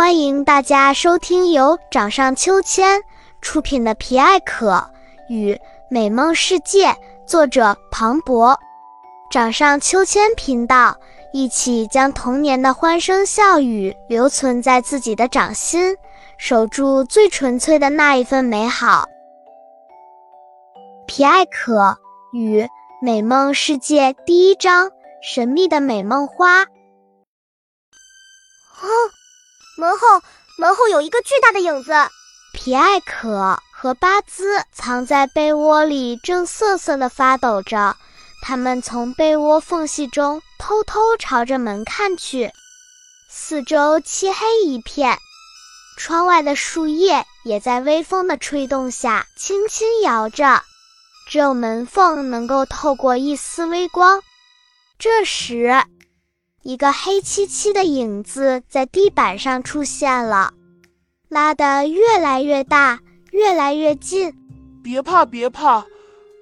欢迎大家收听由掌上秋千出品的《皮艾可与美梦世界》，作者庞博。掌上秋千频道，一起将童年的欢声笑语留存在自己的掌心，守住最纯粹的那一份美好。皮艾可与美梦世界第一章：神秘的美梦花。哦，门后，门后有一个巨大的影子。皮艾可和巴兹藏在被窝里，正瑟瑟地发抖着。他们从被窝缝隙中偷偷朝着门看去，四周漆黑一片，窗外的树叶也在微风的吹动下轻轻摇着，只有门缝能够透过一丝微光。这时，一个黑漆漆的影子在地板上出现了，拉得越来越大，越来越近。别怕，别怕，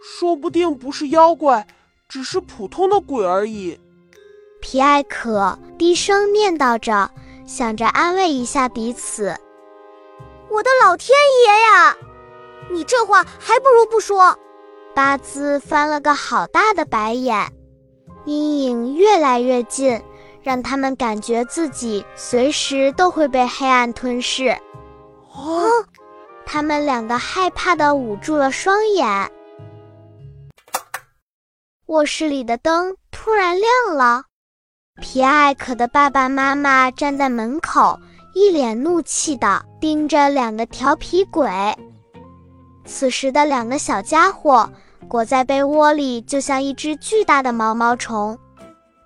说不定不是妖怪，只是普通的鬼而已。皮埃可低声念叨着，想着安慰一下彼此。我的老天爷呀！你这话还不如不说。巴兹翻了个好大的白眼，阴影越来越近。让他们感觉自己随时都会被黑暗吞噬。哦，他们两个害怕的捂住了双眼。卧室里的灯突然亮了，皮艾可的爸爸妈妈站在门口，一脸怒气的盯着两个调皮鬼。此时的两个小家伙裹在被窝里，就像一只巨大的毛毛虫。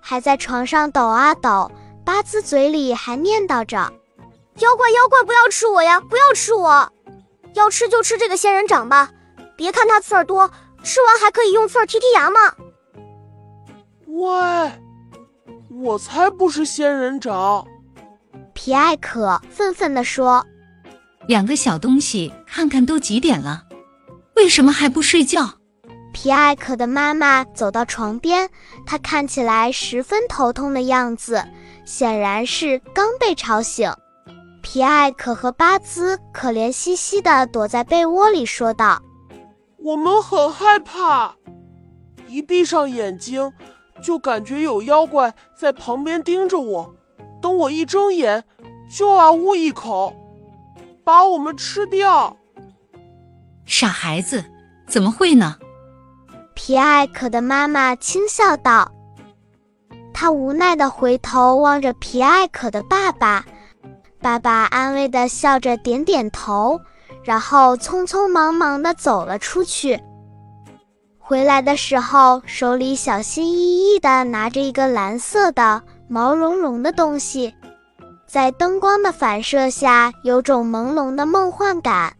还在床上抖啊抖，八字嘴里还念叨着：“妖怪，妖怪，不要吃我呀，不要吃我！要吃就吃这个仙人掌吧，别看它刺儿多，吃完还可以用刺儿剔剔牙嘛。”喂，我才不是仙人掌！皮艾可愤愤地说：“两个小东西，看看都几点了，为什么还不睡觉？”皮艾可的妈妈走到床边，她看起来十分头痛的样子，显然是刚被吵醒。皮艾可和巴兹可怜兮兮地躲在被窝里，说道：“我们很害怕，一闭上眼睛，就感觉有妖怪在旁边盯着我。等我一睁眼，就啊呜一口，把我们吃掉。”傻孩子，怎么会呢？皮艾可的妈妈轻笑道：“她无奈地回头望着皮艾可的爸爸，爸爸安慰地笑着点点头，然后匆匆忙忙地走了出去。回来的时候，手里小心翼翼地拿着一个蓝色的毛茸茸的东西，在灯光的反射下，有种朦胧的梦幻感。”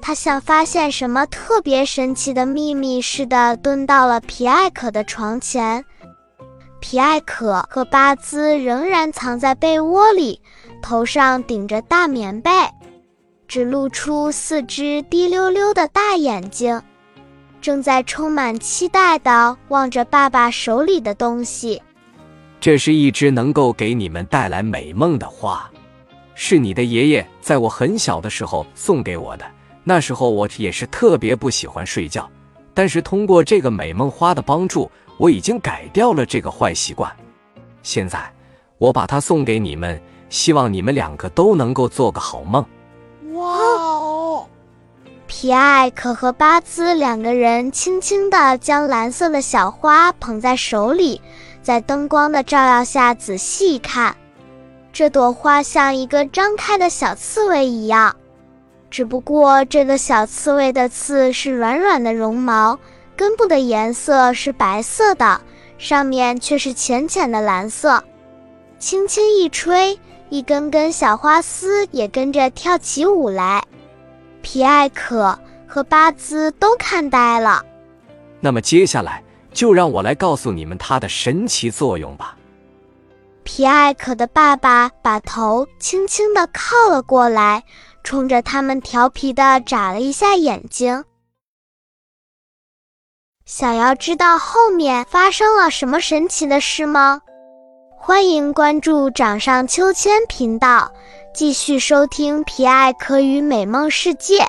他像发现什么特别神奇的秘密似的，蹲到了皮艾可的床前。皮艾可和巴兹仍然藏在被窝里，头上顶着大棉被，只露出四只滴溜溜的大眼睛，正在充满期待地望着爸爸手里的东西。这是一只能够给你们带来美梦的花，是你的爷爷在我很小的时候送给我的。那时候我也是特别不喜欢睡觉，但是通过这个美梦花的帮助，我已经改掉了这个坏习惯。现在我把它送给你们，希望你们两个都能够做个好梦。哇哦！皮艾可和巴兹两个人轻轻地将蓝色的小花捧在手里，在灯光的照耀下仔细一看，这朵花像一个张开的小刺猬一样。只不过这个小刺猬的刺是软软的绒毛，根部的颜色是白色的，上面却是浅浅的蓝色。轻轻一吹，一根根小花丝也跟着跳起舞来。皮艾可和巴兹都看呆了。那么接下来就让我来告诉你们它的神奇作用吧。皮艾可的爸爸把头轻轻地靠了过来。冲着他们调皮的眨了一下眼睛，想要知道后面发生了什么神奇的事吗？欢迎关注掌上秋千频道，继续收听皮艾可与美梦世界。